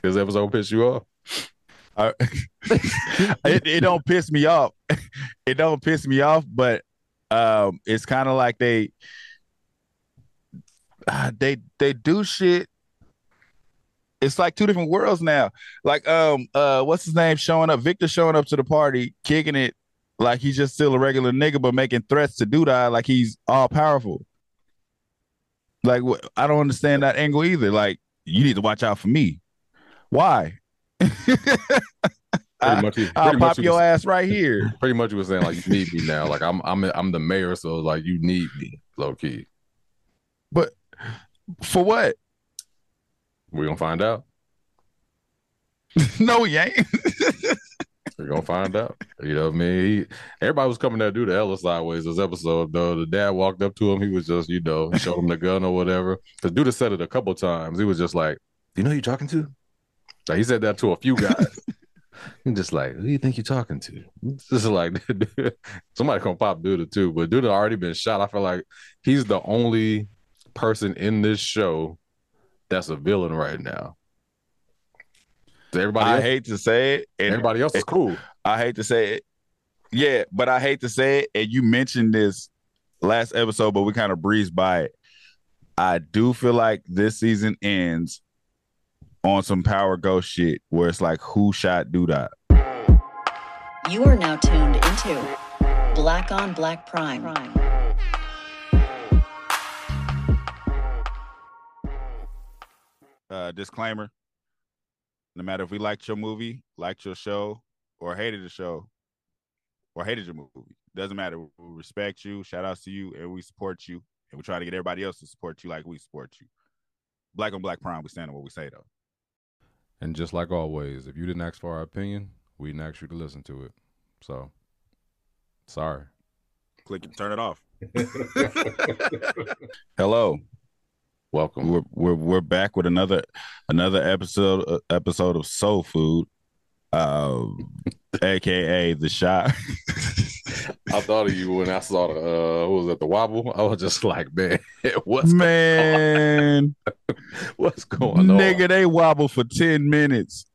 this episode piss you off? Uh, it, it don't piss me off. It don't piss me off, but um, it's kind of like they uh, they they do shit. It's like two different worlds now. Like um uh what's his name showing up? Victor showing up to the party, kicking it like he's just still a regular nigga, but making threats to do that like he's all powerful. Like I don't understand that angle either. Like you need to watch out for me. Why? Much I'll pop your was- ass right here. Pretty much, you were saying like you need me now. Like I'm, I'm, I'm the mayor, so like you need me, low key. But for what? We're gonna find out. no, he ain't. We're gonna find out. You know what I mean? He, everybody was coming to do the Ella sideways this episode, though. The dad walked up to him. He was just, you know, showed him the gun or whatever. Because Douda said it a couple times. He was just like, "You know who you talking to?" Like he said that to a few guys. He's just like, "Who do you think you're talking to?" It's just like somebody gonna pop Douda too, but Douda already been shot. I feel like he's the only person in this show that's a villain right now. Everybody, I else, hate to say it. and everybody else is cool. I hate to say it. Yeah, but I hate to say it. And you mentioned this last episode, but we kind of breezed by it. I do feel like this season ends on some power ghost shit where it's like who shot Douda. You are now tuned into Black on Black Prime. Uh disclaimer. No matter if we liked your movie, liked your show, or hated the show, or hated your movie. Doesn't matter. We respect you, shout outs to you, and we support you. And we try to get everybody else to support you like we support you. Black on Black Prime, we stand on what we say though. And just like always, if you didn't ask for our opinion, we didn't ask you to listen to it. So, sorry. click and turn it off. Hello, Welcome. we're we're we're back with another another episode uh, episode of Soul Food, um, aka the shot. I thought of you when I saw the uh, what was that the wobble? I was just like, man, what's Man, what's going nigga, on? Nigga, they wobble for ten minutes.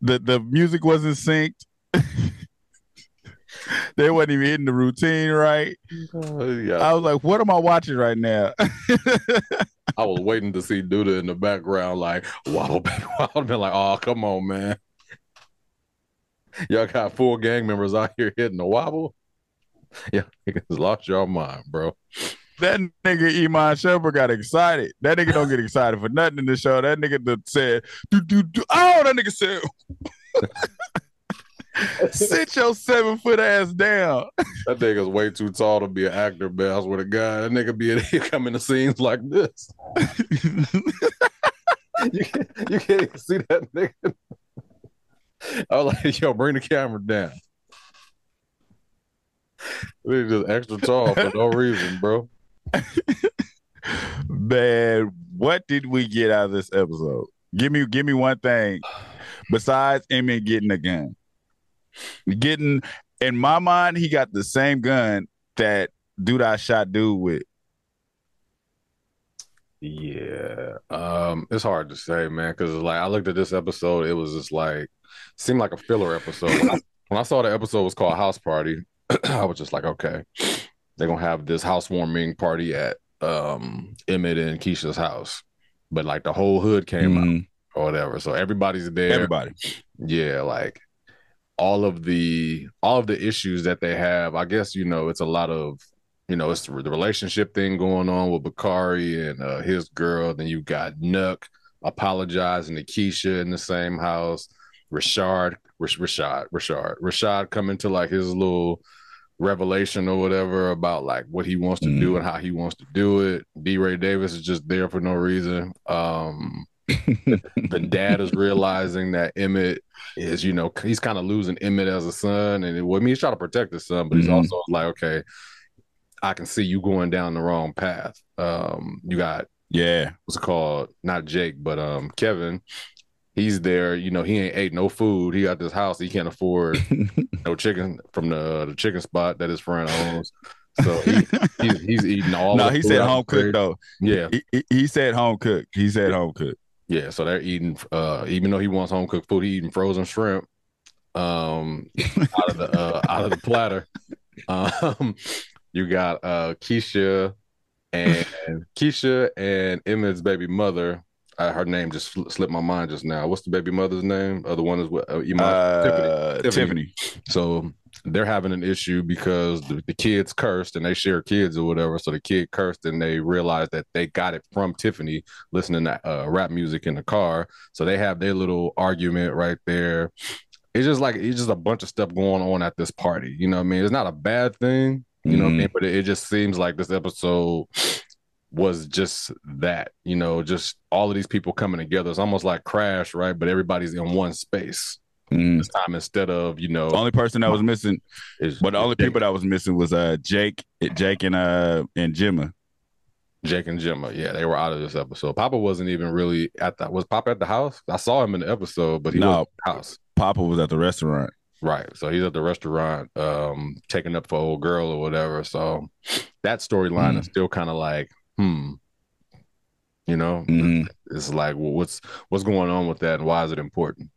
The the music wasn't synced. they wasn't even hitting the routine right. Uh, yeah, I was like, what am I watching right now? I was waiting to see Douda in the background, like wobble, baby, wobble. Been like, oh, come on, man. Y'all got four gang members out here hitting the wobble. Yeah, niggas lost your mind, bro. That nigga Iman Shumpert got excited. That nigga don't get excited for nothing in the show. That nigga that said, do, do, do. oh, that nigga said, sit your seven foot ass down. That nigga's way too tall to be an actor, man. I swear to God, that nigga be he come into scenes like this. you, can't, you can't even see that nigga. I was like, yo, bring the camera down. He's just extra tall for no reason, bro. Man, what did we get out of this episode? Give me, give me one thing besides Emmett getting a gun. Getting in my mind, he got the same gun that dude I shot dude with. Yeah. Um, it's hard to say, man, because like I looked at this episode, it was just like seemed like a filler episode. When I, when I saw the episode was called House Party, I was just like, okay, they're gonna have this housewarming party at um Emmett and Keisha's house. But like the whole hood came out Mhm. or whatever. So everybody's there. Everybody. Yeah, like all of the all of the issues that they have. I guess you know it's a lot of you know it's the relationship thing going on with Bakari and uh, his girl. Then you got Nook apologizing to Keisha in the same house. Rashard, Rash- Rashad, Rashad, Rashad coming to like his little revelation or whatever about like what he wants to do and how he wants to do it. D. Ray Davis is just there for no reason. Um, the dad is realizing that Emmett is, you know, he's kind of losing Emmett as a son, and it, well, I mean, he's trying to protect his son, but he's Mhm. also like, okay, I can see you going down the wrong path. Um, you got Yeah. what's it called? Not Jake, but um, Kevin. He's there, you know. He ain't ate no food. He got this house. He can't afford no chicken from the the chicken spot that his friend owns. So he, he's he's eating all. no, he said home cooked though. Yeah, He, he, he said home cooked. He said home cooked. Yeah, so they're eating. Uh, even though he wants home cooked food, he eating frozen shrimp. Um, out of the uh, out of the platter. Um, you got uh Keisha and Keisha and Emmett's baby mother. Uh, her name just sl- slipped my mind just now. What's the baby mother's name? Other one is what? Uh, Iman- Uh, Tiffany. Tiffany. So they're having an issue because the, the kids cursed and they share kids or whatever. So the kid cursed and they realized that they got it from Tiffany listening to uh, rap music in the car. So they have their little argument right there. It's just like it's just a bunch of stuff going on at this party. You know what I mean? It's not a bad thing, you know what I mean? But it, it just seems like this episode was just that, you know, just all of these people coming together. It's almost like Crash, right? But everybody's in one space Mhm. this time instead of, you know, The only person that was missing, is but the only people that was missing was uh Jake, Jake and uh and Gemma. Jake and Gemma, yeah, they were out of this episode. Papa wasn't even really at the was Papa at the house? I saw him in the episode, but he No. was at the house. Papa was at the restaurant. Right. So he's at the restaurant, um, taking up for old girl or whatever. So that storyline Mm. is still kind of like, hmm. You know, Mhm. it's like well, what's what's going on with that and why is it important?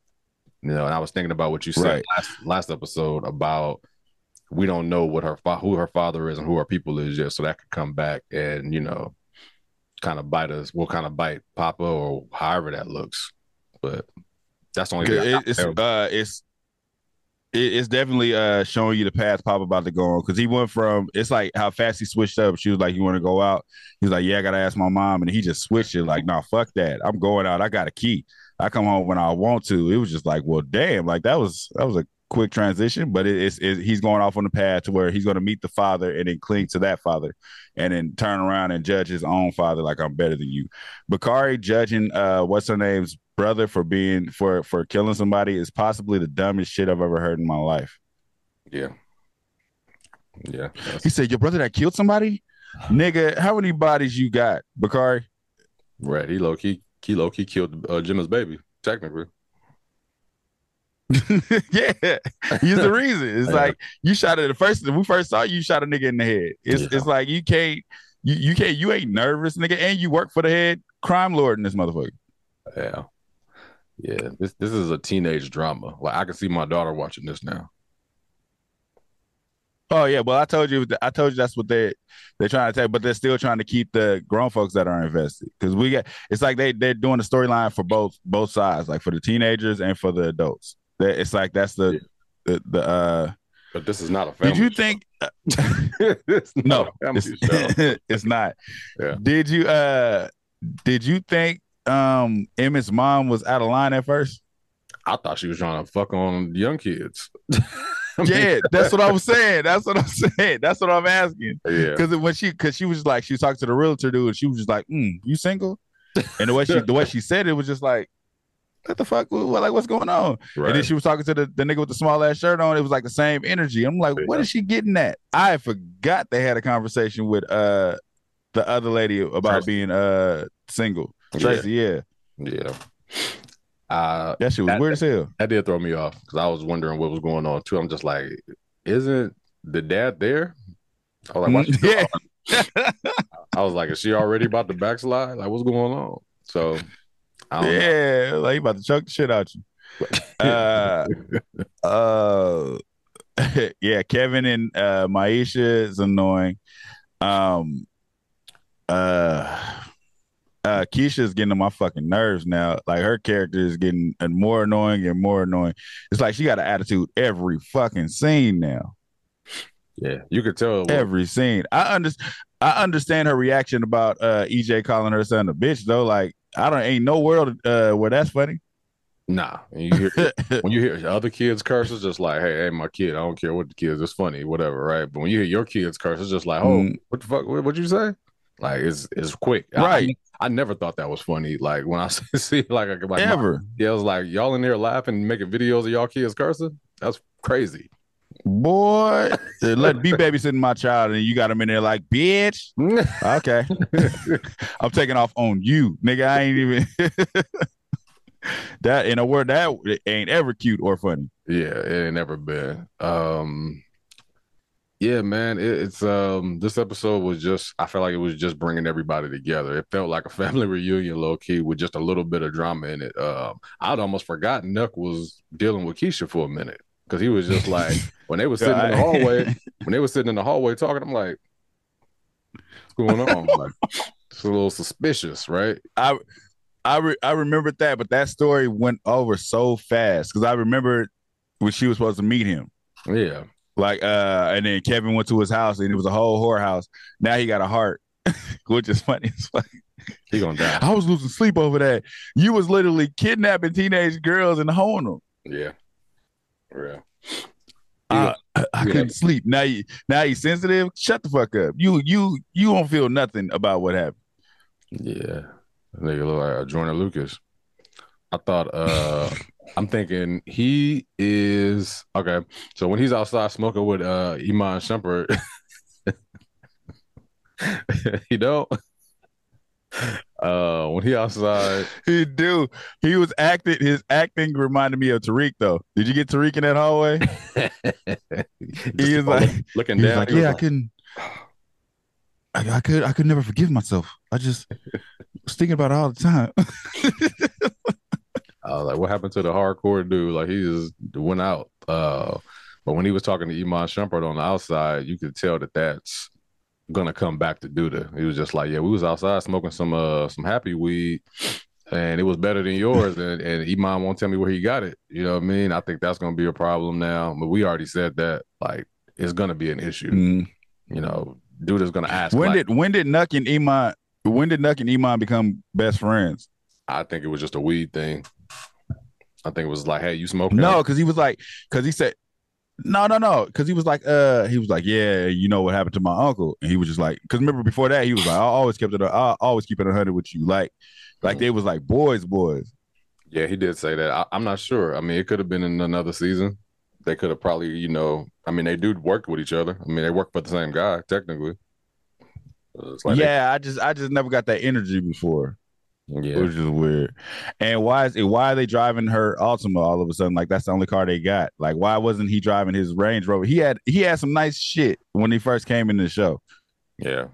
You know, and I was thinking about what you said Right. last last episode about we don't know what her fa- who her father is and who her people is yet, so that could come back and you know, kind of bite us. We'll kind of bite Papa or however that looks, but that's only It- it's uh it's it- it's definitely uh showing you the path Papa about to go on because he went from it's like how fast he switched up. She was like, "You want to go out?" He's like, "Yeah, I gotta ask my mom," and he just switched it like, "Nah, fuck that. I'm going out. I got a key. I come home when I want to." It was just like, well, damn, like that was that was a quick transition, but it, it's it, he's going off on the path to where he's going to meet the father and then cling to that father, and then turn around and judge his own father like I'm better than you. Bakari judging uh what's her name's brother for being for for killing somebody is possibly the dumbest shit I've ever heard in my life. yeah, yeah. He said, "Your brother that killed somebody, nigga. How many bodies you got, Bakari?" Right. He low key, he low key killed uh, Jim's baby, technically. yeah, he's the reason. It's Yeah. like you shot at the first when we first saw you, you shot a nigga in the head. It's Yeah. it's like you can't you, you can't you ain't nervous, nigga, and you work for the head crime lord in this motherfucker. Yeah. Yeah. This this is a teenage drama. Like I can see my daughter watching this now. Oh yeah, well I told you I told you that's what they they're trying to take, but they're still trying to keep the grown folks that are invested because we get it's like they they're doing the storyline for both both sides, like for the teenagers and for the adults. They- It's like that's the the, the uh. But this is not a family. Did you show. think it's no? It's, it's not. Yeah. Did you uh? Did you think um Emmett's mom was out of line at first? I thought she was trying to fuck on young kids. I mean, Yeah, that's what I was saying. That's what I'm saying. That's what I'm asking. yeah. Because when she, because she was like, she was talking to the realtor dude, and she was just like, mm, "You single?" And the way she, the way she said it was just like, "What the fuck? What, like, what's going on?" And then she was talking to the, the nigga with the small ass shirt on. It was like the same energy. I'm like, what Yeah. is she getting at? I forgot they had a conversation with uh the other lady about Tracy. being uh single. Tracy, yeah, Yeah. Uh that shit was That- weird as hell. that did throw me off because I was wondering what was going on too. I'm just like, isn't the dad there? I was like, why Mm, yeah, I was like, is she already about to backslide? Like, what's going on? So, Yeah, like you about to choke the shit out you. Uh, uh, yeah, Kevin and uh, Maisha is annoying. Um, uh, uh, Keisha's getting on my fucking nerves now. Like her character is getting more annoying and more annoying. It's like she got an attitude every fucking scene now. yeah, you could tell. Every scene. I understand. I understand her reaction about uh EJ calling her son a bitch though. Like I don't ain't no world uh where that's funny. Nah, and you hear when you hear other kids curse, it's just like, hey, hey, my kid, I don't care what the kids, it's funny, whatever, right? But when you hear your kids curse, it's just like, oh, Mm. what the fuck, what would you say? Like it's it's quick, Right. I, I never thought that was funny. Like when I see like like my- Ever. yeah, it was like y'all in there laughing, making videos of y'all kids cursing. That's crazy. Boy, uh, let be babysitting my child and you got him in there like, bitch. Okay. I'm taking off on you, nigga. I ain't even that in a word that ain't ever cute or funny. Yeah, it ain't never been. Um Yeah, man. It, it's um this episode was just I felt like it was just bringing everybody together. It felt like a family reunion, low key, with just a little bit of drama in it. Um, I'd almost forgotten Nuck was dealing with Keisha for a minute because he was just like when they were sitting in the hallway, when they were sitting in the hallway talking, I'm like, what's going on? Like, it's a little suspicious, right? I I re- I remembered that, but that story went over so fast because I remembered when she was supposed to meet him. Yeah. Like uh and then Kevin went to his house and it was a whole whorehouse. Now he got a heart, which is funny. It's like He gonna die. I was losing sleep over that. You was literally kidnapping teenage girls and hoeing them. Yeah. Yeah. I, I, I couldn't sleep. Now you now you sensitive. Shut the fuck up. You you you don't feel nothing about what happened. Yeah. Nigga look like a Jordan Lucas. I thought uh I'm thinking he is okay. So when he's outside smoking with uh Iman Shumpert, you know, uh when he outside, He do. He was acting. His acting reminded me of Tariq though. Did you get Tariq in that hallway? He was like, looking down. like, yeah, I like, couldn't. I, I could. I could never forgive myself. I just was thinking about it all the time. I was like, what happened to the hardcore dude? Like he just went out. Uh, but when he was talking to Iman Shumpert on the outside, you could tell that that's gonna come back to do Douda. He was just like, yeah, we was outside smoking some uh some happy weed, and it was better than yours. and and Iman won't tell me where he got it. You know what I mean? I think that's gonna be a problem now. But we already said that like it's gonna be an issue. Mm. You know, Douda's gonna ask. When like, did when did Nuck and Iman when did Nuck and Iman become best friends? I think it was just a weed thing. I think it was like, hey, you smoking? No, because he was like, because he said, no, no, no, because he was like, uh, he was like, yeah, you know what happened to my uncle, and he was just like, because remember before that he was like, I always kept it, I always keep it a hundred with you, like, like they was like boys, boys. Yeah, he did say that. I, I'm not sure. I mean, it could have been in another season. They could have probably, you know, I mean, they do work with each other. I mean, they work for the same guy, technically. Like they- yeah, I just, I just never got that energy before. Yeah. Was just weird. And why is it? Why are they driving her Altima all of a sudden? Like that's the only car they got. Like why wasn't he driving his Range Rover? He had he had some nice shit when he first came in the show. Yeah.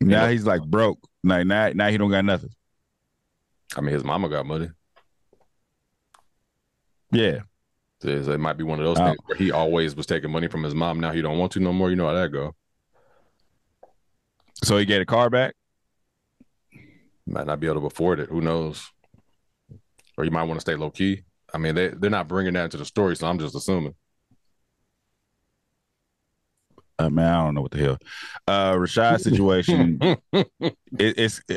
Now he's like broke. Like now, now he don't got nothing. I mean, his mama got money. Yeah, It might be one of those Oh. things where he always was taking money from his mom. Now he don't want to no more. You know how that go. so he get a car back. Might not be able to afford it. Who knows? Or you might want to stay low key. I mean, they they're not bringing that into the story, so I'm just assuming. Uh, man, I don't know what the hell. Uh, Rashad's situation. it, it's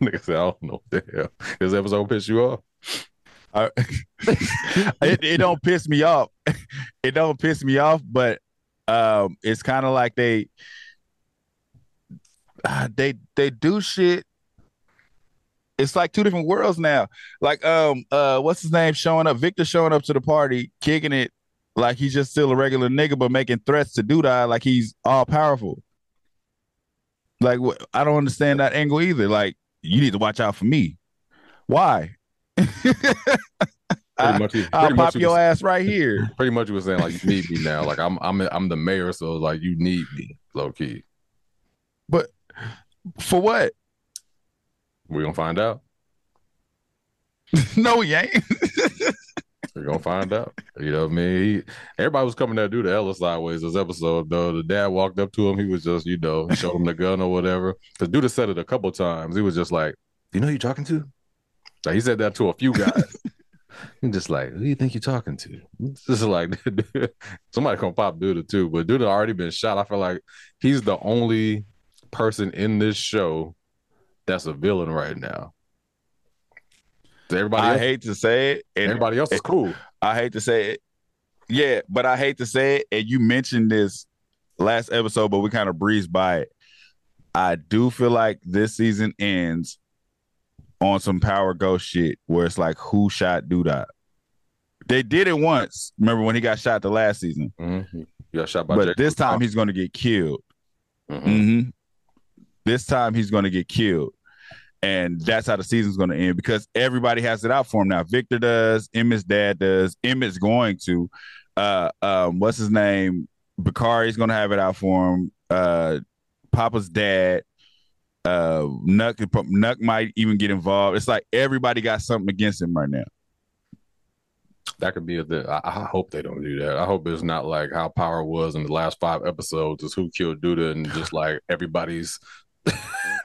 Nigga said, I don't know what the hell. This episode piss you off? uh, it, it don't piss me off. It don't piss me off, but um, it's kind of like they uh, they they do shit. It's like two different worlds now. Like um uh what's his name showing up? Victor showing up to the party, kicking it like he's just still a regular nigga, but making threats to Douda like he's all powerful. Like wh- I don't understand that angle either. Like you need to watch out for me. Why? Pretty much, he- I'll pretty much pop your was- ass right here. Pretty much, you was saying like you need me now. Like I'm, I'm, I'm the mayor, so like you need me, low key. But for what? We're gonna find out. no, he ain't. We're gonna find out. You know what I mean? He, everybody was coming to do the Ella sideways this episode though. The dad walked up to him. He was just, you know, showed him the gun or whatever. Because Douda said it a couple times. He was just like, "You know who you talking to?" Like he said that to a few guys. and just like, who do you think you're talking to? This is like somebody gonna pop Douda too, but Douda already been shot. I feel like he's the only person in this show that's a villain right now. Everybody I else, hate to say it, and everybody else is cool. I hate to say it. Yeah, but I hate to say it. And you mentioned this last episode, but we kind of breezed by it. I do feel like this season ends on some power ghost shit where it's like who shot Douda. They did it once. Remember when he got shot the last season? Mm-hmm. You got shot by But Jake this time he's going to get killed. Mhm. hmm This time he's going to get killed. And that's how the season's going to end because everybody has it out for him now. Victor does, Emmett's dad does, Emmett's going to. uh, um, what's his name? Bakari's gonna have it out for him. Uh, Papa's dad. Uh, Nuck, Nuck might even get involved. It's like everybody got something against him right now. That could be a good i hope they don't do that. I hope it's not like how Power was in the last five episodes, is who killed Douda and just like everybody's.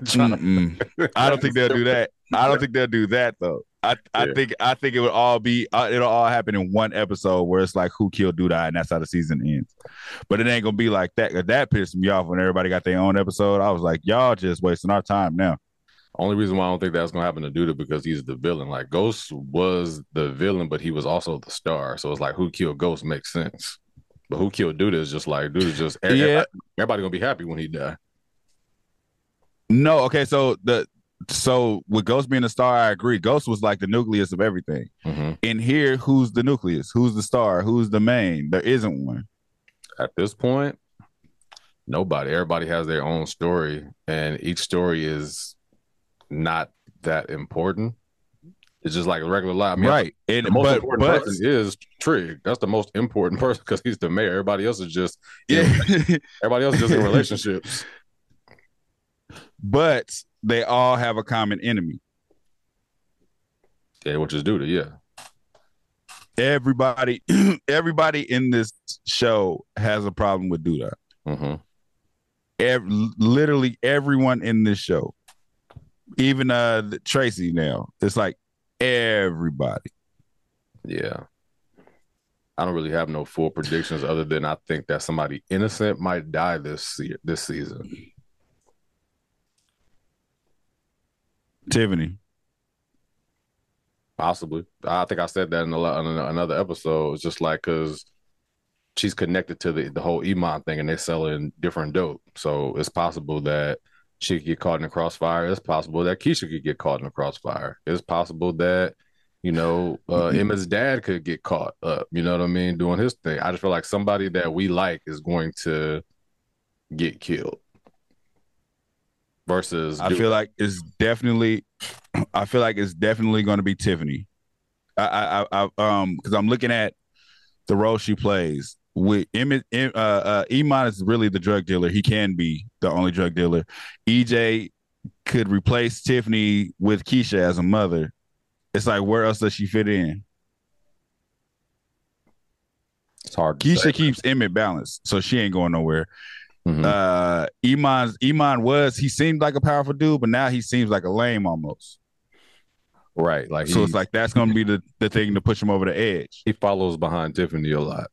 Trying to, I don't think they'll do that. I don't think they'll do that though. I, I yeah. think I think it would all be uh, it'll all happen in one episode where it's like who killed Douda and that's how the season ends. But it ain't gonna be like that. That pissed me off when everybody got their own episode. I was like, y'all just wasting our time now. Only reason why I don't think that's gonna happen to Douda because he's the villain. Like Ghost was the villain, but he was also the star. So it's like who killed Ghost makes sense. But who killed Douda is just like Douda's just yeah. everybody, everybody gonna be happy when he die. No, okay. So the so with Ghost being a star, I agree. Ghost was like the nucleus of everything. Mm-hmm. And here, who's the nucleus? Who's the star? Who's the main? There isn't one. At this point, nobody. Everybody has their own story, and each story is not that important. It's just like a regular life. I mean, right. And the most but, important but, person is Trig. That's the most important person because he's the mayor. Everybody else is just yeah. everybody else is just in relationships. But they all have a common enemy. Yeah, which is Douda, yeah. Everybody, everybody in this show has a problem with Douda. Mm-hmm. Every, literally everyone in this show, even uh Tracy. Now it's like everybody. Yeah, I don't really have no full predictions other than I think that somebody innocent might die this this season. Tiffany. Possibly. I think I said that in, a, in another episode. It's just like because she's connected to the, the whole Iman thing and they're selling different dope. So it's possible that she could get caught in the crossfire. It's possible that Keisha could get caught in the crossfire. It's possible that, you know, uh, Emma's dad could get caught up, you know what I mean, doing his thing. I just feel like somebody that we like is going to get killed versus. I feel like it's definitely. I feel like it's definitely going to be Tiffany. I, I, I um, because I'm looking at the role she plays. With Emmett, uh, uh, Iman is really the drug dealer. He can be the only drug dealer. EJ could replace Tiffany with Keisha as a mother. It's like where else does she fit in? It's hard. Keisha keeps Emmett balanced, so she ain't going nowhere. Mm-hmm. Uh, Iman's Iman was he seemed like a powerful dude, but now he seems like a lame almost. Right, like so, it's like that's going to be the the thing to push him over the edge. He follows behind Tiffany a lot,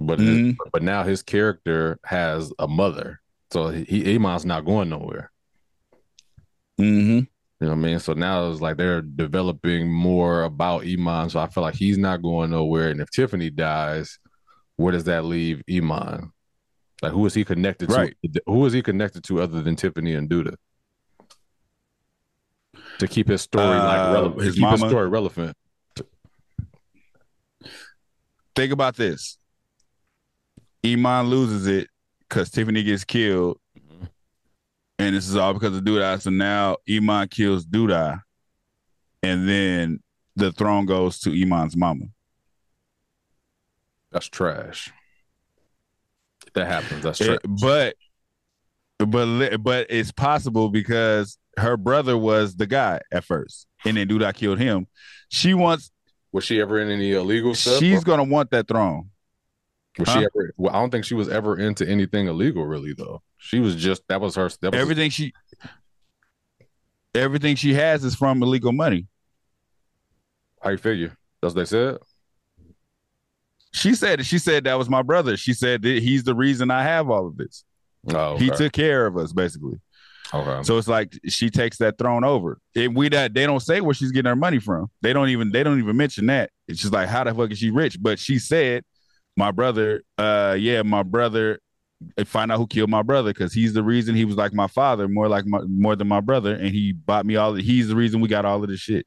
but mm-hmm. his, but now his character has a mother, so he Iman's not going nowhere. Mm-hmm. You know what I mean? So now it's like they're developing more about Iman. So I feel like he's not going nowhere. And if Tiffany dies, where does that leave Iman? Like who is he connected right. to? Who is he connected to other than Tiffany and Douda? To keep his story uh, like relevant, his his story relevant. Think about this. Iman loses it because Tiffany gets killed, mm-hmm. and this is all because of Douda. So now Iman kills Douda, and then the throne goes to Iman's mama. That's trash that happens. That's true. It, but but but it's possible because her brother was the guy at first, and then Douda killed him. She wants. Was she ever in any illegal stuff? She's or? gonna want that throne. Was huh? she ever? Well, I don't think she was ever into anything illegal, really. Though she was just that was her. That was everything she. Everything she has is from illegal money. How you figure? That's what they said. She said she said that was my brother. She said he's the reason I have all of this. Oh, okay. he took care of us basically. Okay. So it's like she takes that throne over. And we that they don't say where she's getting her money from. They don't even they don't even mention that. It's just like how the fuck is she rich? But she said, my brother, uh, yeah, my brother. Find out who killed my brother because he's the reason he was like my father, more like my more than my brother, and he bought me all. He's the reason we got all of this shit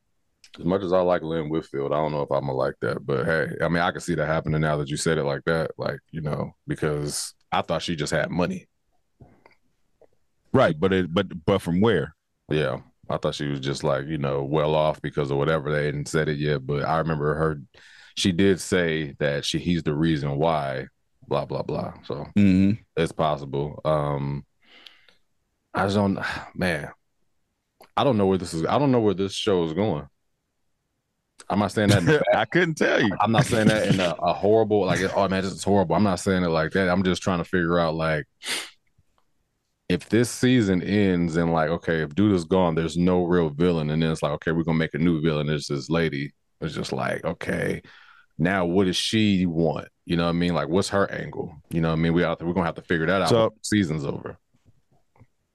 as much as I like Lynn Whitfield, I don't know if I'm gonna like that. But hey, I mean, I can see that happening now that you said it like that. Like, you know, because I thought she just had money. Right, but it but but from where? Yeah. I thought she was just like, you know, well off because of whatever. They hadn't said it yet, but I remember her she did say that she he's the reason why. Blah blah blah. So Mhm. it's possible. Um, I just don't, man. I don't know where this is. I don't know where this show is going. I'm not saying that. in a bad I couldn't tell you. I'm not saying that in a, a horrible, like, oh man, this is horrible. I'm not saying it like that. I'm just trying to figure out, like, if this season ends and, like, okay, if dude is gone, there's no real villain. And then it's like, okay, we're going to make a new villain. There's this lady. It's just like, okay, now what does she want? You know what I mean? Like, what's her angle? You know what I mean? We out there, we're going to have to figure that out. So- season's over.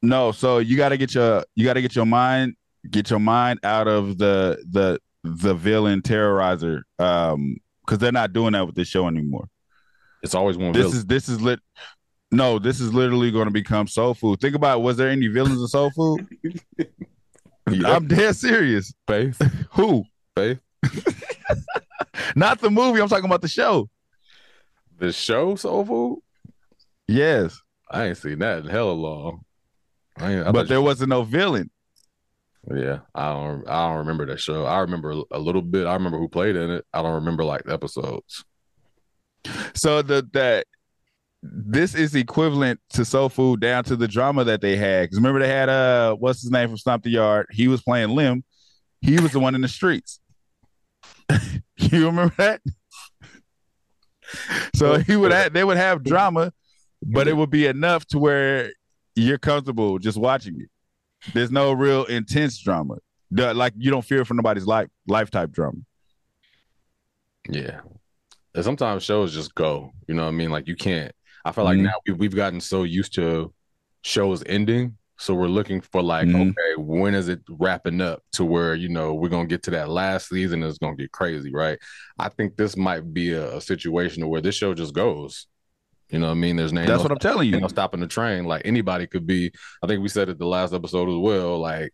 No, so you got to get your you got to get your mind get your mind out of the the the villain terrorizer um cuz they're not doing that with this show anymore. It's always one This villain. is this is lit No, this is literally going to become soul food. Think about was there any villains in soul food? Yeah. I'm dead serious. Faith. Who? Faith. Not the movie, I'm talking about the show. The show Soul Food? Yes, I ain't seen that in hella long. But there wasn't no villain. Yeah, I don't. I don't remember that show. I remember a little bit. I remember who played in it. I don't remember like the episodes. So the that this is equivalent to Soul Food down to the drama that they had. Because remember they had uh what's his name from Stomp the Yard? He was playing Lim. He was the one in the streets. you remember that? So he would have they would have drama, but it would be enough to where you're comfortable just watching it. There's no real intense drama. The- like you don't fear for nobody's life life type drama. Yeah, and sometimes shows just go. You know what I mean? Like you can't. I feel like Mhm. now we, we've gotten so used to shows ending, so we're looking for like, Mhm. okay, when is it wrapping up to where you know we're gonna get to that last season? and It's gonna get crazy, right? I think this might be a, a situation where this show just goes. You know what I mean? There's no, That's what I'm telling you you. know, stopping the train. Like anybody could be. I think we said it the last episode as well. Like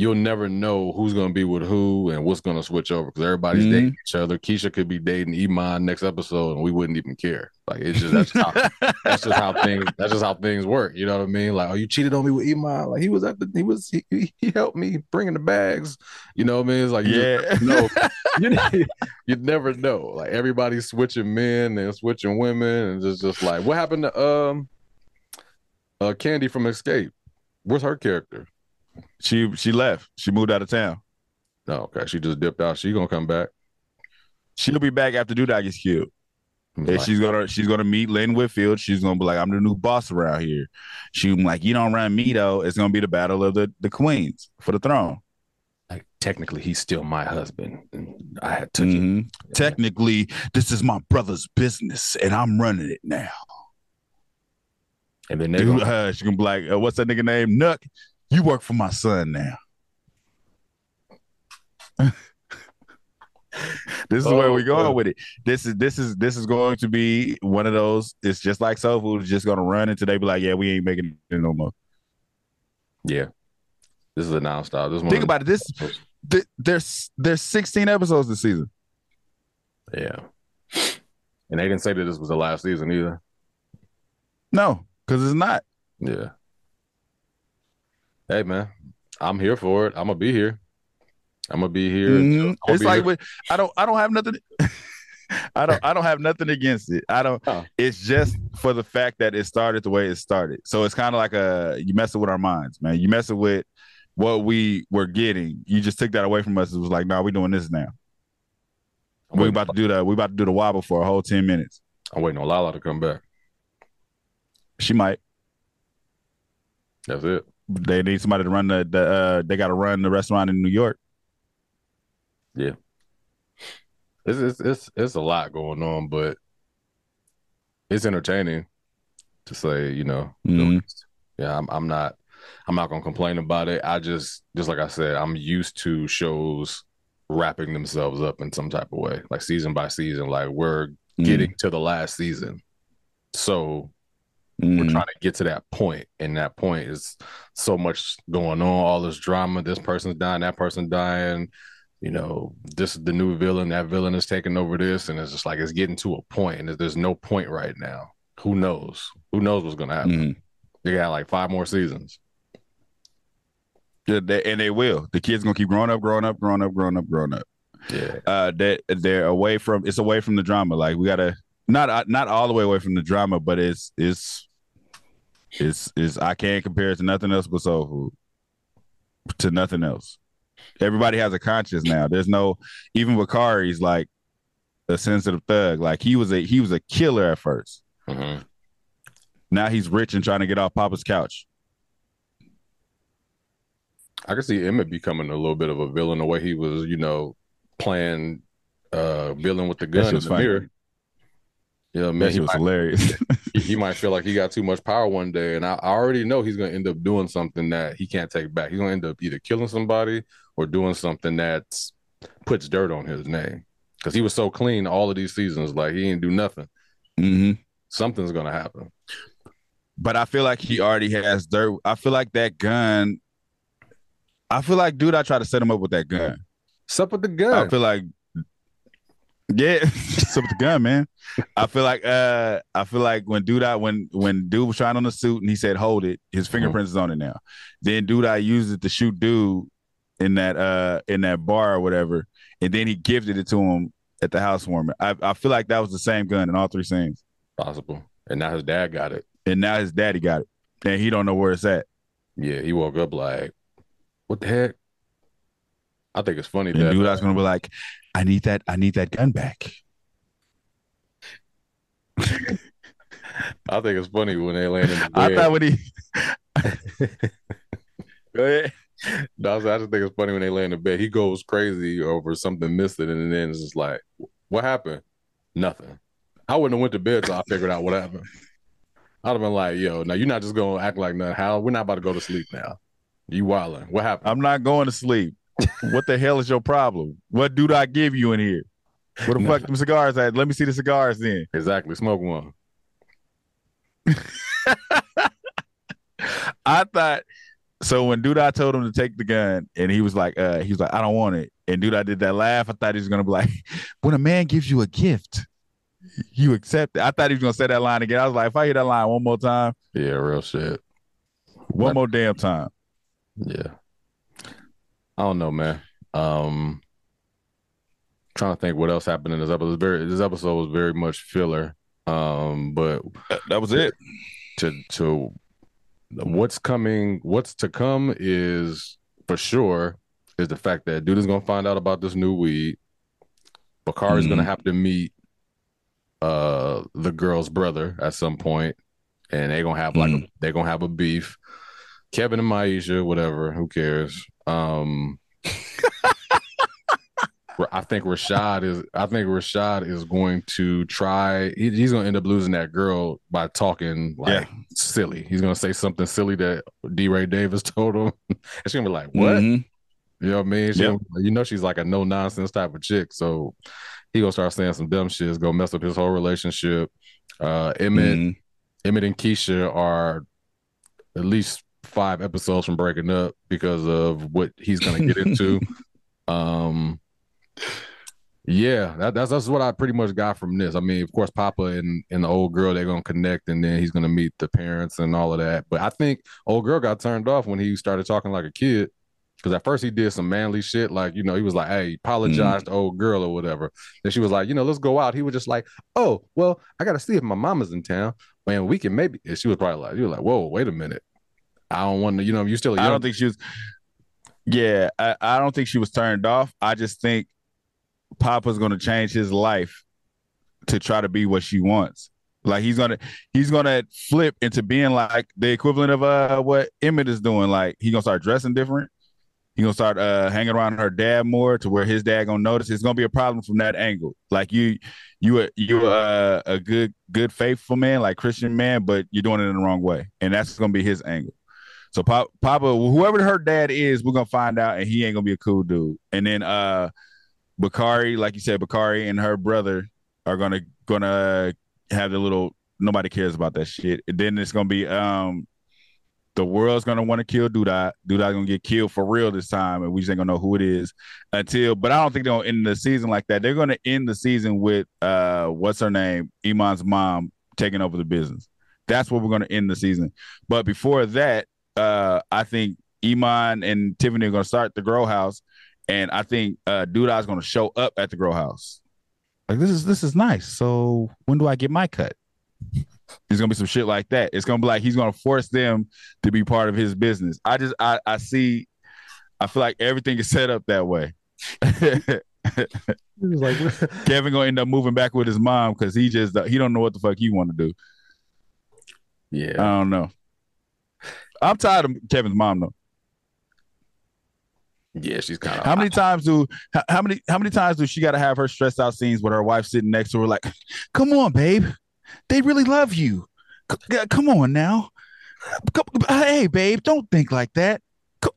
you'll never know who's going to be with who and what's going to switch over because everybody's Mhm. dating each other. Keisha could be dating Iman next episode, and we wouldn't even care. Like it's just that's just how, that's just how things that's just how things work. You know what I mean? Like, oh, you cheated on me with Iman. Like he was at the he was he, he- he helped me bringing the bags. You know what I mean? It's like you yeah. no, you you'd never know. Like everybody's switching men and switching women, and just just like what happened to um uh Candy from Escape? Where's her character? She she left. She moved out of town. No, okay, she just dipped out. She gonna come back. She'll be back after Douda gets killed. And like, she's gonna she's gonna meet Lynn Whitfield. She's gonna be like, I'm the new boss around here. She be like, you don't run me though. It's gonna be the battle of the the queens for the throne. like, technically, he's still my husband. And I had took it. Mhm. Technically, this is my brother's business, and I'm running it now. And then they Dude, gonna, uh, she gonna be like, uh, what's that nigga name? Nuck. You work for my son now. this is where Oh, we're going with it. This is this is this is going to be one of those. It's just like soul food. It's just gonna run until today be like, yeah, we ain't making it no more. yeah. This is a nonstop. This one Think about it. This th- there's there's 16 episodes this season. yeah. And they didn't say that this was the last season either. No, because it's not. Yeah. Hey man, I'm here for it. I'm gonna be here. I'm gonna be here. Mhm. I'll It's be like here- with, I don't I don't have nothing. I don't I don't have nothing against it. I don't. Oh. It's just for the fact that it started the way it started. So it's kind of like a you messing with our minds, man. You messing with what we were getting. You just took that away from us. It was like, nah, we doing this now. I'm We about to do that. We about to do the wobble for a whole ten minutes. I'm waiting on Lala to come back. She might. That's it. They need somebody to run the. the uh, they got to run the restaurant in New York. Yeah, it's, it's it's it's a lot going on, but it's entertaining to say, you know. Mhm. Yeah, I'm I'm not I'm not gonna complain about it. I just just like I said, I'm used to shows wrapping themselves up in some type of way, like season by season. Like we're getting to the last season, so we're Mhm. trying to get to that point, and that point is so much going on, all this drama. This person's dying, that person dying. You know, this is the new villain. That villain is taking over this, and it's just like it's getting to a point, and there's no point right now. Who knows? Who knows what's gonna happen? Mhm. They got like five more seasons. Yeah, they, and they will. The kids gonna keep growing up, growing up, growing up, growing up, growing up. Yeah. Uh, that they're away from. It's away from the drama. Like we gotta not uh, not all the way away from the drama, but it's it's it's it's I can't compare it to nothing else but soul food. To nothing else. Everybody has a conscience now. There's no even Bakari's like a sensitive thug. Like he was a he was a killer at 1st hmm Now he's rich and trying to get off Papa's couch. I can see Emmett becoming a little bit of a villain the way he was, you know, playing uh villain with the gun in the funny. mirror. Yeah, man, he was might, hilarious. he, might feel like he got too much power one day, and I, I already know he's gonna end up doing something that he can't take back. He's gonna end up either killing somebody or doing something that puts dirt on his name because he was so clean all of these seasons. Like he didn't do nothing. hmm Something's gonna happen. But I feel like he already has dirt. I feel like that gun. I feel like, dude, I tried to set him up with that gun. What's up with the gun. I feel like, yeah, so with the gun, man. I feel like, uh, I feel like when dude, I when when dude was trying on the suit and he said hold it, his fingerprints is on it now. Then dude, I used it to shoot dude in that uh in that bar or whatever, and then he gifted it to him at the housewarming. I I feel like that was the same gun in all three scenes, Possible. And now his dad got it. and now his daddy got it, and he don't know where it's at. Yeah, he woke up like, what the heck? I think it's funny And that dude, I was gonna be like, I need that, I need that gun back. I think it's funny when they land in the bed. I thought when he. Go ahead. No, I just think it's funny when they land in the bed. He goes crazy over something missing, and then it's just like, "What happened? Nothing." I wouldn't have went to bed till I figured out what happened. I'd have been like, "Yo, now you're not just gonna act like nothing. How we're not about to go to sleep now? You wilding? What happened?" I'm not going to sleep. What the hell is your problem? What do I give you in here? Where the fuck them cigars at? Let me see the cigars then. exactly. Smoke one. I thought so when dude I told him to take the gun and he was like, uh, he was like, I don't want it. And dude I did that laugh. I thought he was gonna be like, when a man gives you a gift, you accept it. I thought he was gonna say that line again. I was like, if I hear that line one more time, Yeah, real shit. one more damn time. Yeah. I don't know, man. Um trying to think what else happened in this episode. Very this episode was very much filler. Um, but That was it. to to what's coming what's to come is for sure is the fact that dude is gonna find out about this new weed. Bakari's Mhm. gonna have to meet uh the girl's brother at some point, and they're gonna have like a, they're gonna have a beef. Kevin and Maisha, whatever, who cares? Um I think Rashad is. I think Rashad is going to try. He, he's going to end up losing that girl by talking like silly. He's going to say something silly that D. Ray Davis told him. It's going to be like, "What?" Mhm. You know what I mean? She Yep. you know, she's like a no nonsense type of chick. So he gonna start saying some dumb shit. It's gonna mess up his whole relationship. Uh, Emmett, Mhm. Emmett and Keisha are at least five episodes from breaking up because of what he's gonna get into. um, yeah, that, that's that's what I pretty much got from this. I mean, of course, Papa and, and the old girl they're gonna connect, and then he's gonna meet the parents and all of that. But I think old girl got turned off when he started talking like a kid. Because at first he did some manly shit, like you know, he was like, "Hey, apologize to old girl or whatever." Then she was like, "You know, let's go out." He was just like, "Oh, well, I got to see if my mama's in town, man. We can maybe." And she was probably like, "You were like, whoa, wait a minute, I don't want to." You know, you still. a I young don't think she was. Yeah, I, I don't think she was turned off. I just think Papa's going to change his life to try to be what she wants. Like he's gonna he's gonna flip into being like the equivalent of uh what Emmett is doing. Like he gonna start dressing different. He gonna start uh hanging around her dad more to where his dad gonna notice. It's gonna be a problem from that angle. Like you you a you a, a good good faithful man, like Christian man, but you're doing it in the wrong way, and that's gonna be his angle. So Papa, Papa, whoever her dad is, we're gonna find out, and he ain't gonna be a cool dude. And then uh Bakari, like you said, Bakari and her brother are gonna gonna have the little nobody cares about that shit. And then it's gonna be um the world's gonna want to kill Douda. Douda's gonna get killed for real this time, and we just ain't gonna know who it is until. But I don't think they're gonna end the season like that. They're gonna end the season with uh what's her name, Iman's mom taking over the business. That's what we're gonna end the season. But before that, uh, I think Iman and Tiffany are gonna start the grow house, and I think uh Douda's gonna show up at the grow house. Like this is this is nice. So when do I get my cut? There's gonna be some shit like that. It's gonna be like he's gonna force them to be part of his business. I just I I see. I feel like everything is set up that way. like, Kevin gonna end up moving back with his mom because he just he don't know what the fuck he want to do. yeah, I don't know. I'm tired of Kevin's mom though. yeah, she's kind of. How many times do how, how many how many times do she got to have her stressed out scenes with her wife sitting next to her like, "Come on, babe, they really love you. C- come on now, come, hey, babe, don't think like that.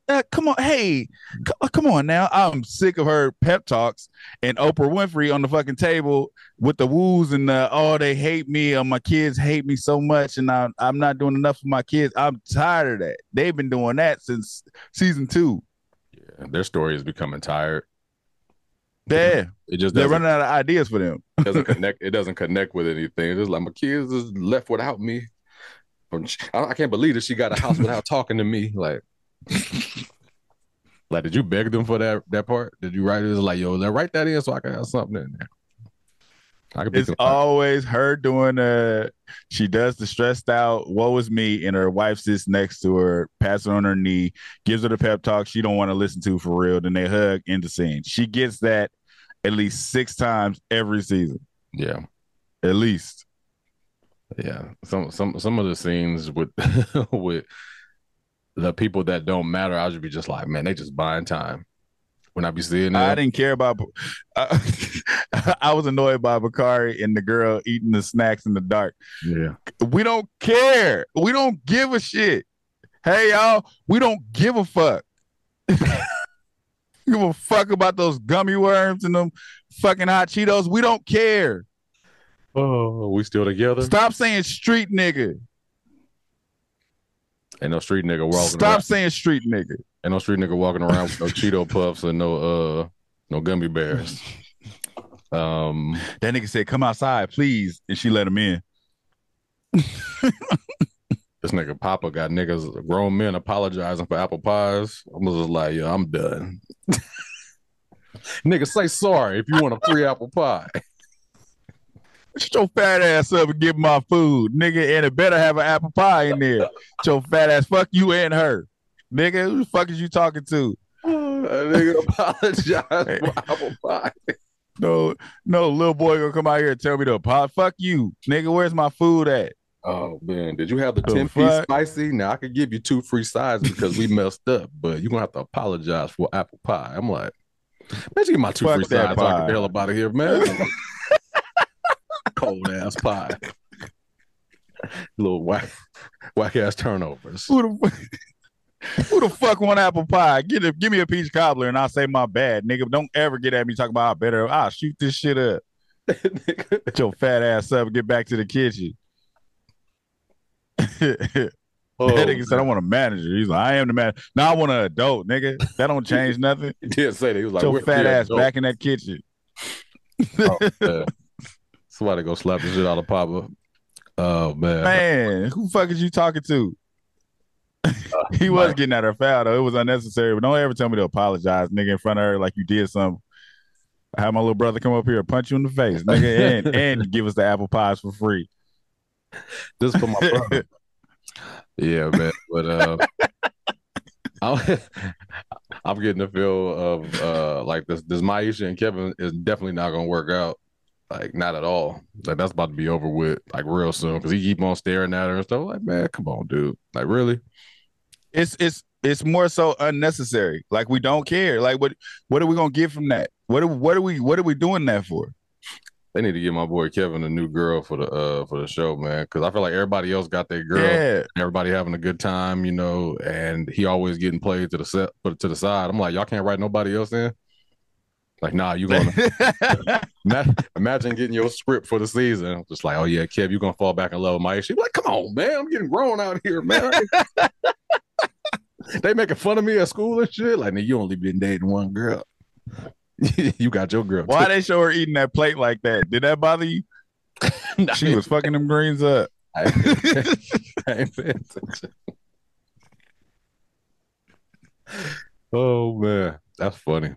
Uh, come on, hey, c- come on now. I'm sick of her pep talks and Oprah Winfrey on the fucking table with the woos and the oh they hate me or my kids hate me so much and I'm I'm not doing enough for my kids. I'm tired of that. They've been doing that since season two. Yeah, Their story is becoming tired. Yeah. It just They're running out of ideas for them. it doesn't connect. It doesn't connect with anything. It's just like my kids is left without me. I, I can't believe that she got a house without talking to me. Like, like, did you beg them for that that part? Did you write it? It's like, yo, let write that in so I can have something in there. I could It's always her doing uh she does the stressed out, woe is me, and her wife sits next to her, passes her on her knee, gives her the pep talk she don't want to listen to for real. Then they hug in the scene. She gets that at least six times every season. yeah, At least. yeah. Some some some of the scenes with with the people that don't matter, I'll just be just like, man, they just buying time. When I be seeing I didn't care about. Uh, I was annoyed by Bakari and the girl eating the snacks in the dark. yeah, We don't care. We don't give a shit. Hey y'all, we don't give a fuck. give a fuck about those gummy worms and them fucking hot Cheetos. We don't care. oh, we still together. Stop saying street nigga. Ain't no street nigga walking. Stop around. saying street nigga. Ain't no street nigga walking around with no Cheeto puffs and no uh no gummy bears. Um, That nigga said, "Come outside, please," and she let him in. this nigga Papa got niggas grown men apologizing for apple pies. I was just like, yo, I'm done. nigga, say sorry if you want a free apple pie. Shut your fat ass up and give my food, nigga, and it better have an apple pie in there. Shut your fat ass, fuck you and her, nigga. Who the fuck is you talking to? nigga apologize for apple pie. No, no, little boy gonna come out here and tell me to pot. Fuck you, nigga. Where's my food at? Oh man, did you have the The 10 piece spicy? Now I could give you two free sides because we messed up, but you're gonna have to apologize for apple pie. I'm like, man, you get my two Fuck free sides so I can pie. get the hell up out of here, man. Cold ass pie. Little whack whack ass turnovers. Who the fuck? Who the fuck want apple pie? Get a, give me a peach cobbler and I'll say my bad, nigga. Don't ever get at me talking about I better. I'll shoot this shit up. Get your fat ass up and get back to the kitchen. that oh, nigga said I want a manager. He's like, I am the man. Now I want an adult, nigga. That don't change nothing. he did say that. He was like, your "We're- fat ass dope." back in that kitchen. Oh, man. Somebody go slap the shit out of Papa. Oh man. Man, who fuck is you talking to? he was getting at her foul though. It was unnecessary, but don't ever tell me to apologize, nigga, in front of her like you did something. I had my little brother come up here and punch you in the face, nigga, and and give us the apple pies for free. This for my brother. yeah, man. But uh I'm, I'm getting the feel of uh like this this Maisha and Kevin is definitely not gonna work out. Like not at all. Like that's about to be over with like real soon because he keep on staring at her and stuff. Like, man, come on, dude. Like really? It's it's it's more so unnecessary. Like we don't care. Like what what are we gonna get from that? What are, what are we what are we doing that for? They need to give my boy Kevin a new girl for the uh for the show, man. Cause I feel like everybody else got their girl. Yeah, everybody having a good time, you know, and he always getting played to the set, put it to the side. I'm like, y'all can't write nobody else in. Like, nah, you gonna imagine getting your script for the season. Just like, oh yeah, Kev, you're gonna fall back in love with Maisha. Like, come on, man, I'm getting grown out here, man. they making fun of me at school and shit. Like, nigga, you only been dating one girl. you got your girl. Why they show her eating that plate like that? Did that bother you? too. She was fucking them greens up. I ain't paying attention. Oh man, that's funny.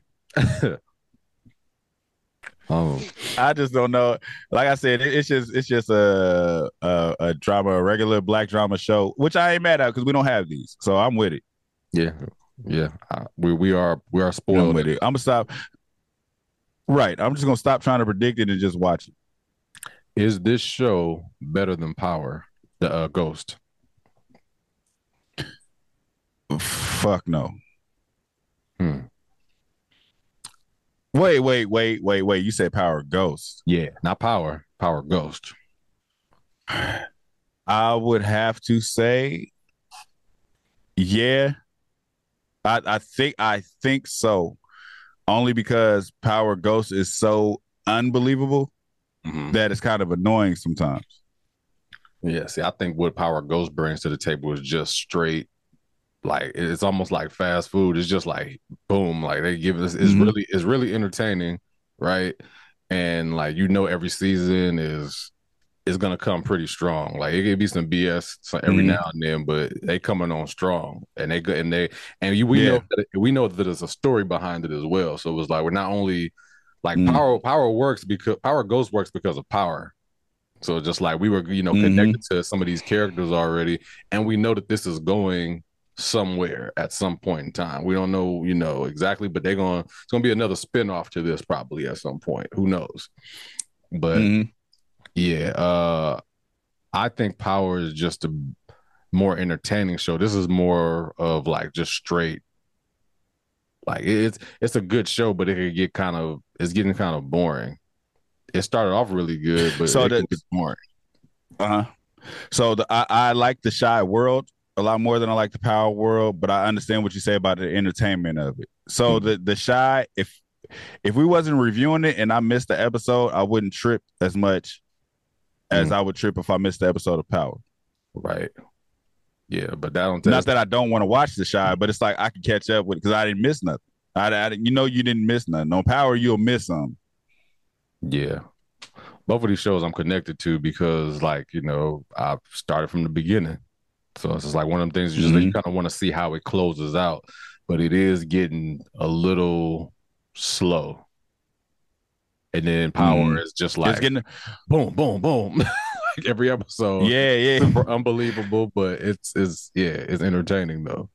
Um, I just don't know. Like I said, it, it's just it's just a, a a drama, a regular black drama show, which I ain't mad at because we don't have these, so I'm with it. yeah, yeah. Uh, we we are we are I'm spoiled. with it. I'm gonna stop. Right, I'm just gonna stop trying to predict it and just watch it. Is this show better than Power? The uh, Ghost. Fuck no. Hmm. Wait, wait, wait, wait, wait. You said Power Ghost. Yeah, not Power. Power Ghost. I would have to say, yeah. I I think I think so. Only because Power Ghost is so unbelievable Mhm. that it's kind of annoying sometimes. Yeah, see, I think what Power Ghost brings to the table is just straight, like it's almost like fast food. It's just like boom, like they give us. It's Mhm. really, it's really entertaining, right? And like you know, every season is is gonna come pretty strong. Like it could be some BS every Mhm. now and then, but they coming on strong, and they and they and you, we Yeah. know that, we know that there's a story behind it as well. So it was like we're not only like Mhm. power power works because power ghost works because of power. So just like we were, you know, connected to some of these characters already, and we know that this is going somewhere at some point in time. We don't know, you know, exactly, but they're going. To it's going to be another spin-off to this probably at some point. Who knows? But Mhm. yeah, uh I think Power is just a more entertaining show. This is more of like just straight. Like it's it's a good show, but it could get kind of it's getting kind of boring. It started off really good, but So it that- boring. Uh-huh. So the, I, I like the Chi world a lot more than I like the power world, but I understand what you say about the entertainment of it. So Mhm. the the Chi, if if we wasn't reviewing it and I missed the episode, I wouldn't trip as much as I would trip if I missed the episode of Power. Right. Yeah, but that don't Not that I don't want to watch the Chi, but it's like I can catch up with because I didn't miss nothing. I, I didn't- you know you didn't miss nothing. On Power, you'll miss something. Yeah. Both of these shows I'm connected to because like, you know, I've started from the beginning. So it's just like one of them things you just you kind of want to see how it closes out. But it is getting a little slow. And then Power Mhm. is just like it's getting boom, boom, boom. like every episode. yeah, yeah. Super unbelievable, but it's it's yeah, it's entertaining though.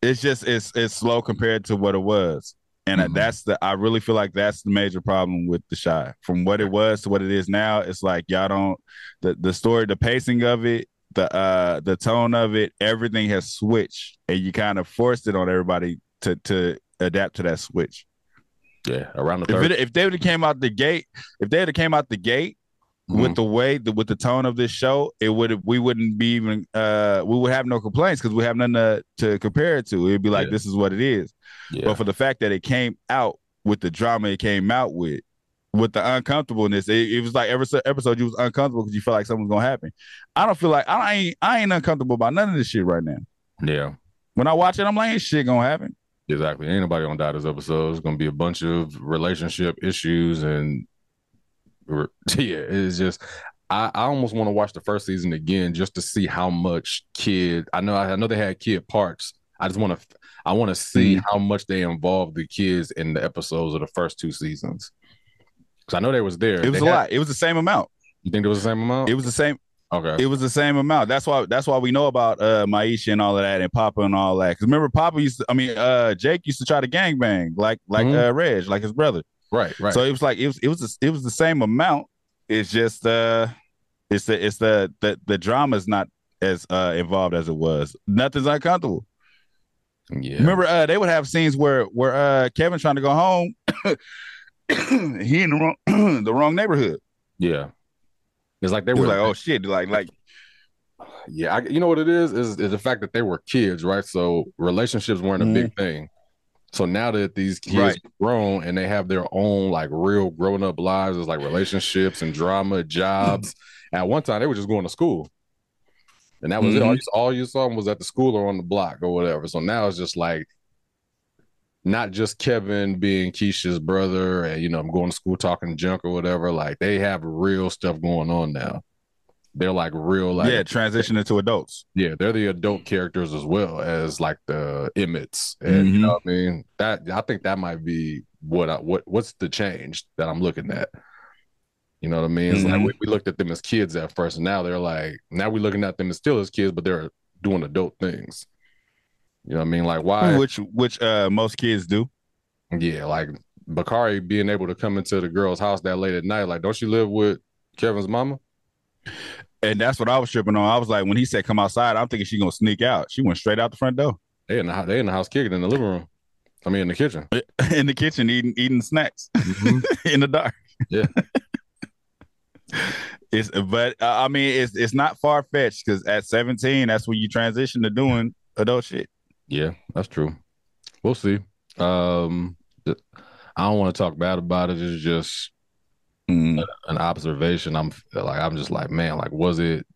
it's just it's it's slow compared to what it was and Mhm. that's the i really feel like that's the major problem with the Chi from what it was to what it is now it's like y'all don't the the story the pacing of it the uh the tone of it everything has switched and you kind of forced it on everybody to to adapt to that switch Yeah. Around the if, third. it, if they would have came out the gate if they would have came out the gate Mhm. with the way the, with the tone of this show, it would we wouldn't be even uh we would have no complaints because we have nothing to, to compare it to. It'd be like Yeah. this is what it is. yeah. But for the fact that it came out with the drama it came out with, with the uncomfortableness, it, it was like every episode you was uncomfortable because you felt like something's gonna happen. I don't feel like I ain't I ain't uncomfortable about none of this shit right now. yeah. When I watch it, I'm like, shit gonna happen. Exactly. Ain't nobody gonna die this episode. It's gonna be a bunch of relationship issues and yeah, it's just I, I almost want to watch the first season again just to see how much kid I know I know they had kid parts. I just want to I want to see Mhm. how much they involved the kids in the episodes of the first two seasons. Cause I know they was there. It was They a had- lot. It was the same amount. You think it was the same amount? It was the same. okay. It was the same amount. That's why. That's why we know about uh Maisha and all of that, and Papa and all that. Because remember, Papa used to. I mean, uh Jake used to try to gang bang like like Mhm. uh Reg, like his brother. right, right. So it was like it was it was the, it was the same amount. It's just uh, it's the it's the the the drama's not as uh involved as it was. Nothing's uncomfortable. yeah. Remember, uh, they would have scenes where where uh Kevin trying to go home. he in the wrong the wrong neighborhood. Yeah. It's like they were was like, oh shit, like like Yeah, I, you know what it is? is is the fact that they were kids, right? So relationships weren't a big mm-hmm. thing. So now that these kids Right. grown and they have their own like real grown up lives, it's like relationships and drama, jobs. At one time, they were just going to school, and that was it. All mm-hmm. you, all you saw was at the school or on the block or whatever. So now it's just like not just Kevin being Keisha's brother, and you know, I'm going to school talking junk or whatever. Like they have real stuff going on now they're like real like yeah, transition into adults. yeah, they're the adult characters as well as like the Emmetts. And you Mhm. know what I mean? That I think that might be what I what what's the change that I'm looking at. You know what I mean? It's like Mhm. we, we looked at them as kids at first, and now they're like now we're looking at them as still as kids, but they're doing adult things. You know what I mean? Like why Which which uh most kids do. yeah, like Bakari being able to come into the girl's house that late at night, like, don't she live with Kevin's mama? And that's what I was tripping on. I was like, when he said come outside, I'm thinking she gonna sneak out. She went straight out the front door. They in the house, they in the house kicking in the living room. I mean in the kitchen. in the kitchen eating eating snacks in the dark. Yeah. it's but uh, I mean it's it's not far fetched because at 17 that's when you transition to doing adult shit. Yeah, that's true. We'll see. Um I don't want to talk bad about it. It's just Mm. an observation. I'm like I'm just like, man, like was it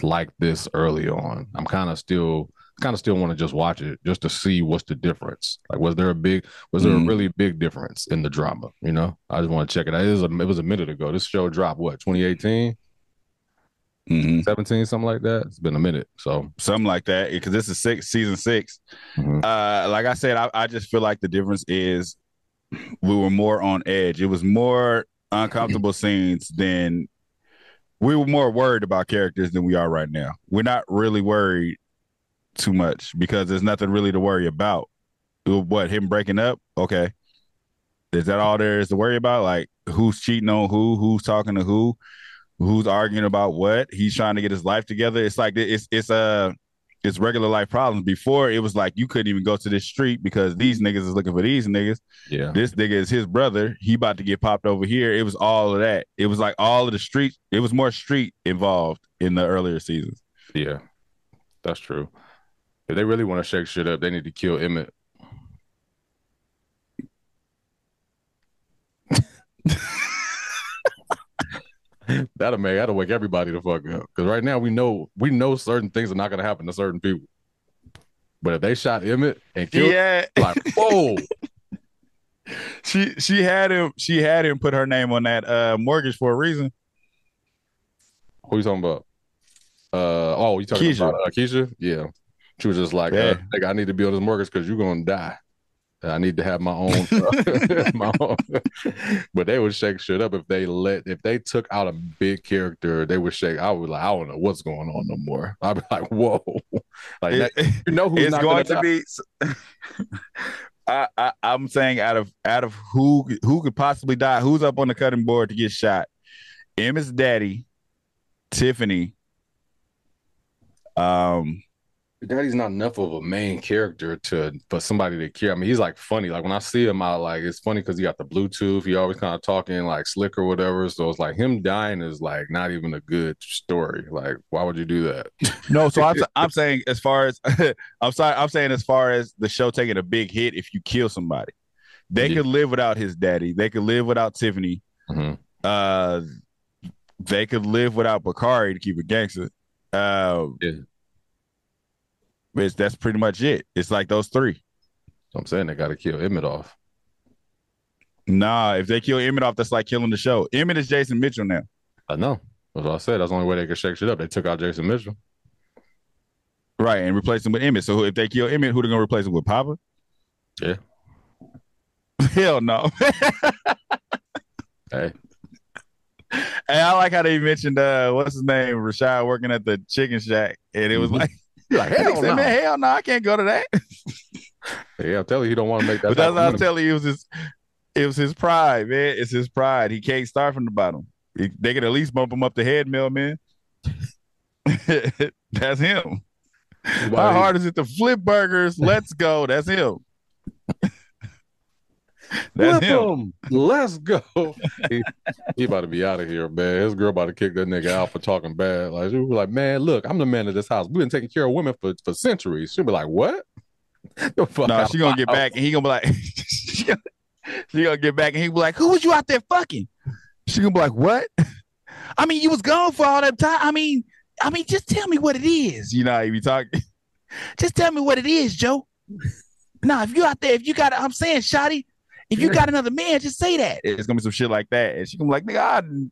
like this early on? I'm kind of still kind of still want to just watch it just to see what's the difference. Like was there a big was there Mm. a really big difference in the drama, you know? I just want to check it out. It was a, it was a minute ago. This show dropped what, 2018, Mhm. 17, something like that. It's been a minute. So, Something like that because this is six season 6 mhm. Uh, like I said, I, I just feel like the difference is we were more on edge. It was more uncomfortable scenes than we were more worried about characters than we are right now. We're not really worried too much because there's nothing really to worry about. What him breaking up? Okay, is that all there is to worry about? Like who's cheating on who? Who's talking to who? Who's arguing about what? He's trying to get his life together. It's like it's it's uh it's regular life problems. Before it was like you couldn't even go to this street because these niggas is looking for these niggas. yeah. This nigga is his brother. He about to get popped over here. It was all of that. It was like all of the street. It was more street involved in the earlier seasons. Yeah. That's true. If they really want to shake shit up, they need to kill Emmett. That'll make that'll wake everybody the fuck up. Because right now we know we know certain things are not gonna happen to certain people. But if they shot Emmett and killed Yeah, like, whoa, she she had him. She had him put her name on that uh mortgage for a reason. who you talking about? Uh oh, you talking Keisha. about uh, Keisha? Yeah. She was just like, Yeah. uh, nigga, I need to be on this mortgage because you're gonna die. I need to have my own, my own. but they would shake shit up if they let if they took out a big character, they would shake. I would like, I don't know what's going on no more. I'd be like, whoa, like that, you know who's going to die. be. I, I I'm saying out of out of who who could possibly die, who's up on the cutting board to get shot? Emma's daddy, Tiffany. Um, Daddy's not enough of a main character to for somebody to care. I mean, he's like funny. Like when I see him out, like it's funny because he got the Bluetooth. He always kind of talking like slick or whatever. So it's like him dying is like not even a good story. Like, why would you do that? no, so I'm I'm saying as far as I'm sorry, I'm saying as far as the show taking a big hit if you kill somebody, they Yeah. could live without his daddy. They could live without Tiffany. Mhm. Uh, they could live without Bakari to keep it gangster. Uh, Yeah. But that's pretty much it. It's like those three. So I'm saying they got to kill Emmett off. Nah, if they kill Emmett off, that's like killing the show. Emmett is Jason Mitchell now. I know. That's what I said. That's the only way they could shake shit up. They took out Jason Mitchell. Right, and replace him with Emmett. So if they kill Emmett, who they gonna replace him with? Papa? Yeah. Hell no. Hey, Hey, I like how they mentioned uh what's his name, Rashad working at the chicken shack. And it was Mhm. like, You're like, hell, hell man, no. hell no, I can't go to that. yeah, I'm telling you, he don't want to make that. but that's what I was telling you, it was his it was his pride, man. It's his pride. He can't start from the bottom. He- they could at least bump him up the head mill, man. that's him. How hard is it to flip burgers? Let's go. That's him. That's him. him. Let's go. he, he about to be out of here, man. His girl about to kick that nigga out for talking bad. Like she was like, man, look, I'm the man of this house. We've been taking care of women for, for centuries. She'll be like, what? No, out she gonna get house. back and he gonna be like, she gonna, she gonna get back and he be like, who was you out there fucking? She gonna be like, what? I mean, you was gone for all that time. I mean, I mean, just tell me what it is. You know, how you be talking. just tell me what it is, Joe. Nah, if you out there, if you got, I'm saying, Shotty, if you got another man, just say that. It's gonna be some shit like that, and she gonna be like, nigga,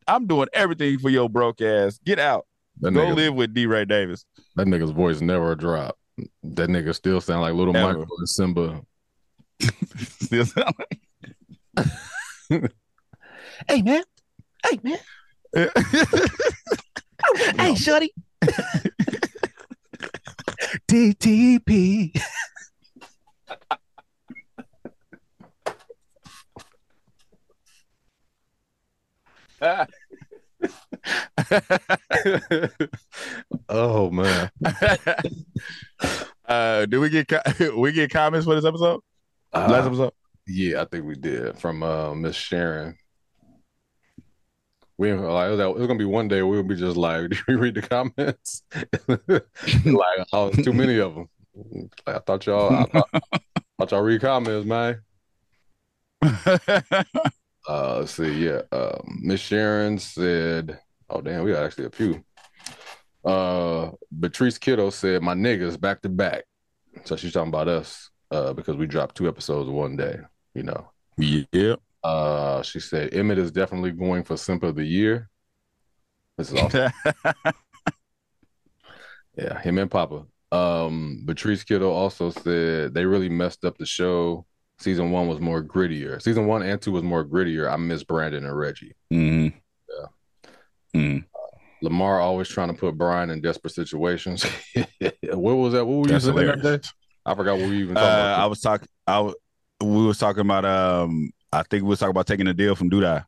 I, I'm doing everything for your broke ass. Get out. That Go nigga, live with D. Ray Davis. that nigga's voice never dropped. That nigga still sound like little Ever. Michael and Simba. Still sound Hey man. Hey man. like- Hey, shorty. DTP. Oh man. uh, do we get co- we get comments for this episode? Uh, Last episode. yeah, I think we did from uh, Miss Sharon. We like it was, it was gonna be one day we'll be just like, do we read the comments? like, oh, it's too many of them. Like, I thought y'all, I thought, thought y'all read comments, man. Uh, let's see. Yeah. Um, Miss Sharon said, "Oh damn, we got actually a few." Uh, Patrice Kiddo said, "My niggas back to back." So she's talking about us, uh, because we dropped two episodes one day. You know. yeah. Uh, she said Emmett is definitely going for Simp of the Year. This is awesome. Yeah, him and Papa. Um, Patrice Kiddo also said they really messed up the show. Season one was more grittier. Season one and two was more grittier. I miss Brandon and Reggie. Mm-hmm. Yeah. Mm. Lamar always trying to put Brian in desperate situations. what was that? What were you saying that day? I forgot what we even Uh, talking I was talking. I was, we was talking about. Um, I think we was talking about taking a deal from Douda.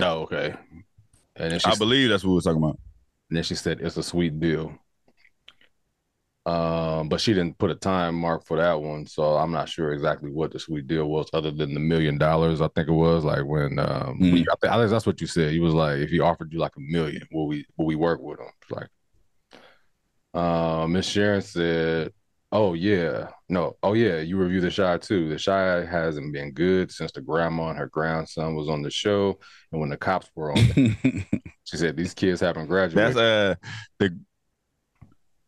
oh, okay. And then she I believe that's what we was talking about. And then she said it's a sweet deal. Um, but she didn't put a time mark for that one, so I'm not sure exactly what the sweet deal was, other than the million dollars. I think it was like when um, we, I, think, I think that's what you said. He was like, if he offered you like a million, will we will we work with him? Like, uh, Miss Sharon said, "Oh yeah, no, oh yeah, you review the Chi too. The Chi hasn't been good since the grandma and her grandson was on the show, and when the cops were on. She said these kids haven't graduated. that's uh the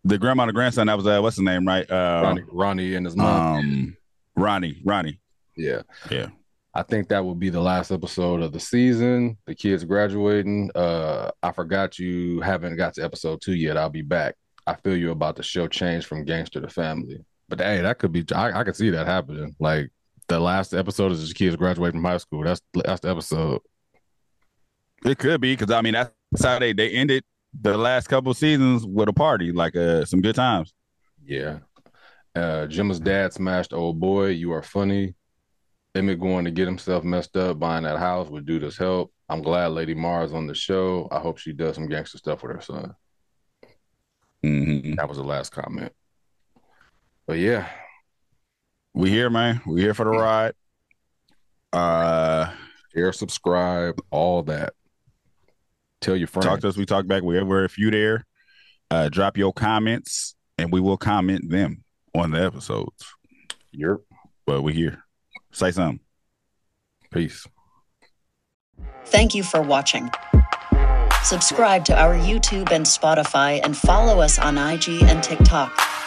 the grandma and the grandson. That was uh what's his name, right? Uh, Ronnie, Ronnie and his mom. um, Ronnie, Ronnie. yeah. Yeah. I think that will be the last episode of the season. The kids graduating. Uh I forgot you haven't got to episode two yet. I'll be back. I feel you about the show change from gangster to family. But hey, that could be I, I could see that happening. Like the last episode is just kids graduating from high school. That's that's the episode. It could be because I mean that's how they they ended the last couple seasons with a party, like uh some good times. Yeah. Uh Jim's dad smashed old boy. You are funny. Emmett going to get himself messed up buying that house with Douda's help. I'm glad Lady Mars on the show. I hope she does some gangster stuff with her son. hmm That was the last comment. But yeah, We here, man. We here for the ride. Uh, share, subscribe, all that. Tell your friends. talk to us. We talk back. We're, we're if you there. Uh, drop your comments, and we will comment them on the episodes. Yep. But we're here. Say something. Peace. Thank you for watching. Subscribe to our YouTube and Spotify and follow us on IG and TikTok.